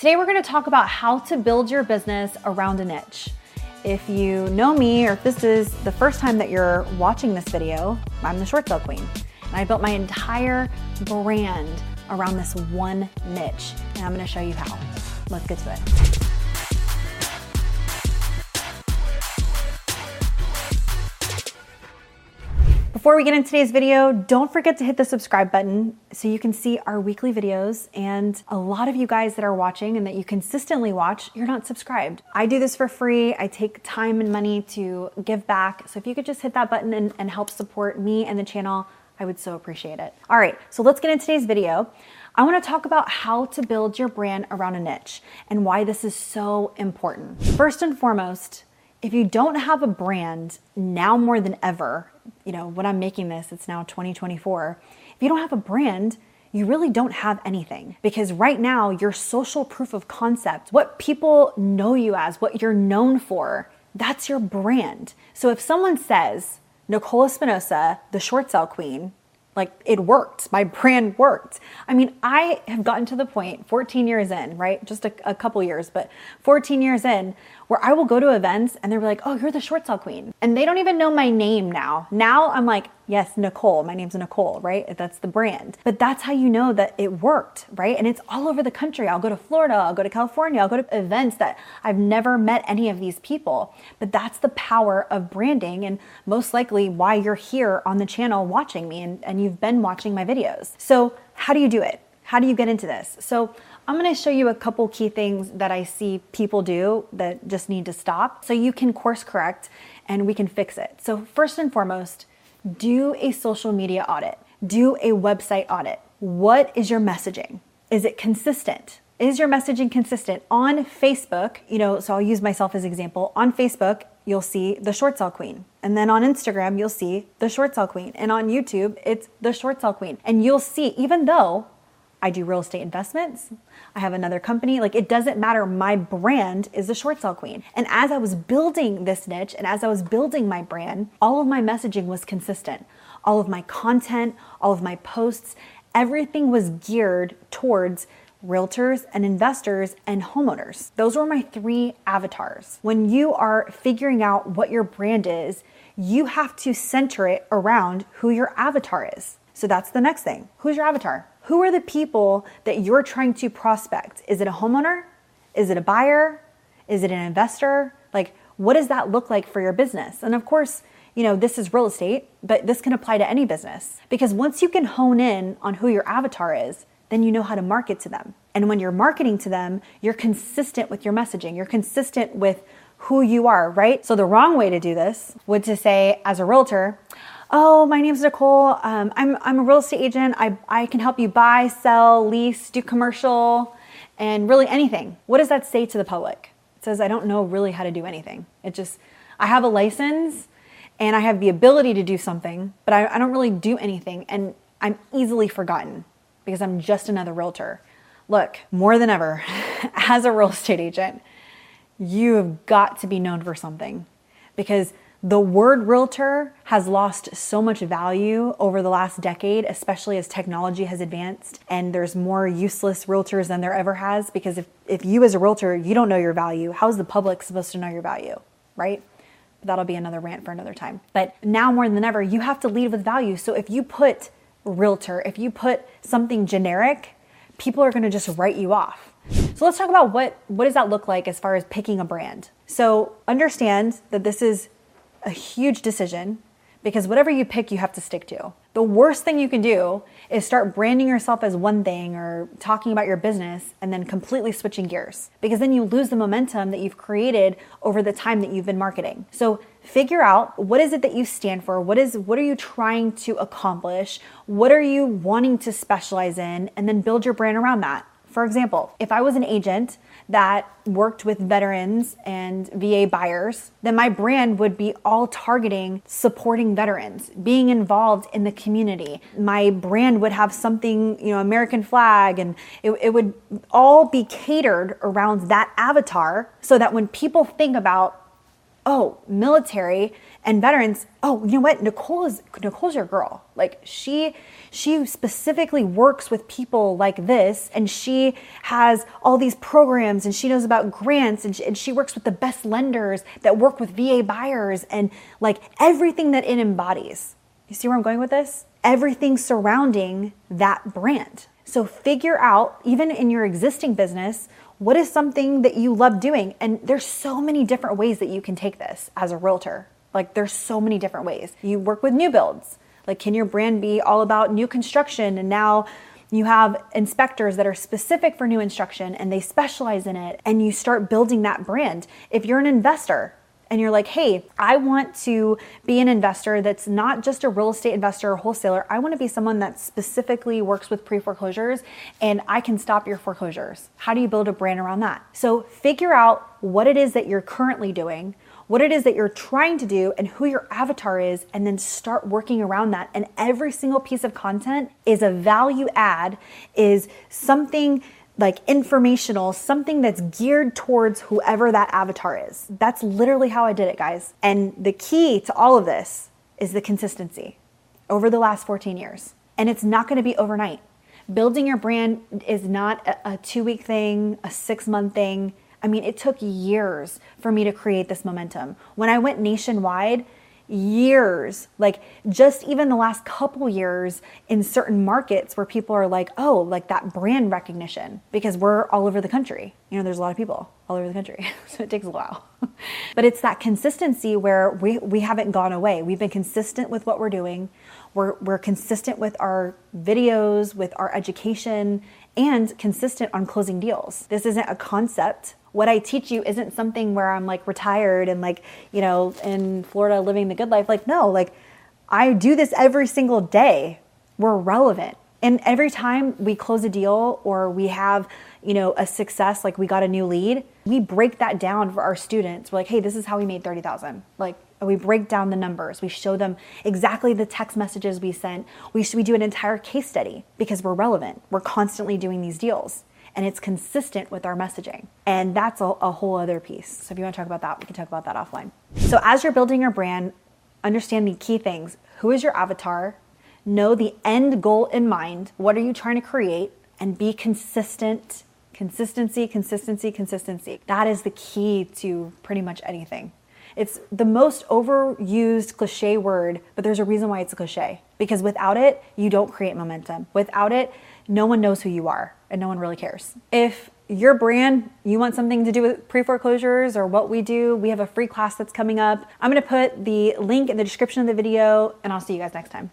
Today, we're going to talk about how to build your business around a niche. If you know me, or if this is the first time that you're watching this video, I'm the short sale queen. And I built my entire brand around this one niche. And I'm going to show you how. Let's get to it. Before we get into today's video, don't forget to hit the subscribe button so you can see our weekly videos. And a lot of you guys that are watching and that you consistently watch, you're not subscribed. I do this for free. I take time and money to give back. So if you could just hit that button and, and help support me and the channel, I would so appreciate it. All right, so let's get into today's video. I want to talk about how to build your brand around a niche and why this is so important. First and foremost, if you don't have a brand now more than ever, you know, when I'm making this, it's now 2024. If you don't have a brand, you really don't have anything because right now, your social proof of concept, what people know you as, what you're known for, that's your brand. So if someone says, Nicole Espinosa, the short sale queen, like it worked. My brand worked. I mean, I have gotten to the point 14 years in, right? Just a, a couple years, but 14 years in where I will go to events and they're like, oh, you're the short sale queen. And they don't even know my name now. Now I'm like, yes, Nicole. My name's Nicole, right? That's the brand. But that's how you know that it worked, right? And it's all over the country. I'll go to Florida, I'll go to California, I'll go to events that I've never met any of these people. But that's the power of branding and most likely why you're here on the channel watching me and, and you've been watching my videos. So, how do you do it? How do you get into this? So, I'm to show you a couple key things that I see people do that just need to stop so you can course correct and we can fix it. So, first and foremost, do a social media audit, do a website audit. What is your messaging? Is it consistent? Is your messaging consistent on Facebook? You know, so I'll use myself as example. On Facebook, you'll see the short sale queen. And then on Instagram, you'll see the short sale queen. And on YouTube, it's the short sale queen. And you'll see, even though I do real estate investments. I have another company. Like it doesn't matter. My brand is the short sale queen. And as I was building this niche and as I was building my brand, all of my messaging was consistent. All of my content, all of my posts, everything was geared towards realtors and investors and homeowners. Those were my three avatars. When you are figuring out what your brand is, you have to center it around who your avatar is. So that's the next thing. Who's your avatar? Who are the people that you're trying to prospect? Is it a homeowner? Is it a buyer? Is it an investor? Like, what does that look like for your business? And of course, you know, this is real estate, but this can apply to any business because once you can hone in on who your avatar is, then you know how to market to them. And when you're marketing to them, you're consistent with your messaging. You're consistent with who you are, right? So the wrong way to do this would to say as a realtor, oh, my name's Nicole. Um, I'm, I'm a real estate agent. I, I can help you buy, sell, lease, do commercial, and really anything. What does that say to the public? It says, I don't know really how to do anything. It just, I have a license and I have the ability to do something, but I, I don't really do anything. And I'm easily forgotten because I'm just another realtor. Look, more than ever, as a real estate agent, you have got to be known for something because the word realtor has lost so much value over the last decade, especially as technology has advanced and there's more useless realtors than there ever has. Because if, if you, as a realtor, you don't know your value, how's the public supposed to know your value, right? That'll be another rant for another time. But now more than ever, you have to lead with value. So if you put realtor, if you put something generic, people are to just write you off. So let's talk about what what does that look like as far as picking a brand. So understand that this is a huge decision because whatever you pick, you have to stick to. The worst thing you can do is start branding yourself as one thing or talking about your business and then completely switching gears because then you lose the momentum that you've created over the time that you've been marketing. So figure out what is it that you stand for? What is what are you trying to accomplish? What are you wanting to specialize in and then build your brand around that. For example, if I was an agent that worked with veterans and VA buyers, then my brand would be all targeting supporting veterans, being involved in the community. My brand would have something, you know, American flag, and it, it would all be catered around that avatar so that when people think about oh, military and veterans. Oh, you know what? Nicole is Nicole's your girl. Like she she specifically works with people like this and she has all these programs and she knows about grants and she, and she works with the best lenders that work with VA buyers and like everything that it embodies. You see where I'm going with this? Everything surrounding that brand. So figure out, even in your existing business, what is something that you love doing? And there's so many different ways that you can take this as a realtor. Like there's so many different ways. You work with new builds. Like can your brand be all about new construction and now you have inspectors that are specific for new construction and they specialize in it and you start building that brand. If you're an investor, and you're like, hey, I want to be an investor that's not just a real estate investor or wholesaler. I want to be someone that specifically works with pre foreclosures and I can stop your foreclosures. How do you build a brand around that? So figure out what it is that you're currently doing. What it is that you're trying to do and who your avatar is, and then start working around that. And every single piece of content is a value add, is something like informational, something that's geared towards whoever that avatar is. That's literally how I did it, guys. And the key to all of this is the consistency over the last 14 years. And it's not to be overnight. Building your brand is not a, a two week thing, a six month thing. I mean, it took years for me to create this momentum. When I went nationwide, years, like just even the last couple years in certain markets where people are like, oh, like that brand recognition, because we're all over the country. You know, there's a lot of people all over the country. so it takes a while. but it's that consistency where we, we haven't gone away. We've been consistent with what we're doing. We're, we're consistent with our videos, with our education, and consistent on closing deals. This isn't a concept what I teach you isn't something where I'm like retired and like, you know, in Florida living the good life. Like, no, like I do this every single day. We're relevant. And every time we close a deal or we have, you know, a success, like we got a new lead, we break that down for our students. We're like, hey, this is how we made 30,000. Like, we break down the numbers. We show them exactly the text messages we sent. We, we do an entire case study because we're relevant. We're constantly doing these deals and it's consistent with our messaging. And that's a, a whole other piece. So if you want to talk about that, we can talk about that offline. So as you're building your brand, understand the key things. Who is your avatar? Know the end goal in mind. What are you trying to create? And be consistent. Consistency, consistency, consistency. That is the key to pretty much anything. It's the most overused cliche word, but there's a reason why it's a cliche. Because without it, you don't create momentum. Without it, no one knows who you are and no one really cares. If your brand, you want something to do with pre foreclosures or what we do, we have a free class that's coming up. I'm gonna put the link in the description of the video and I'll see you guys next time.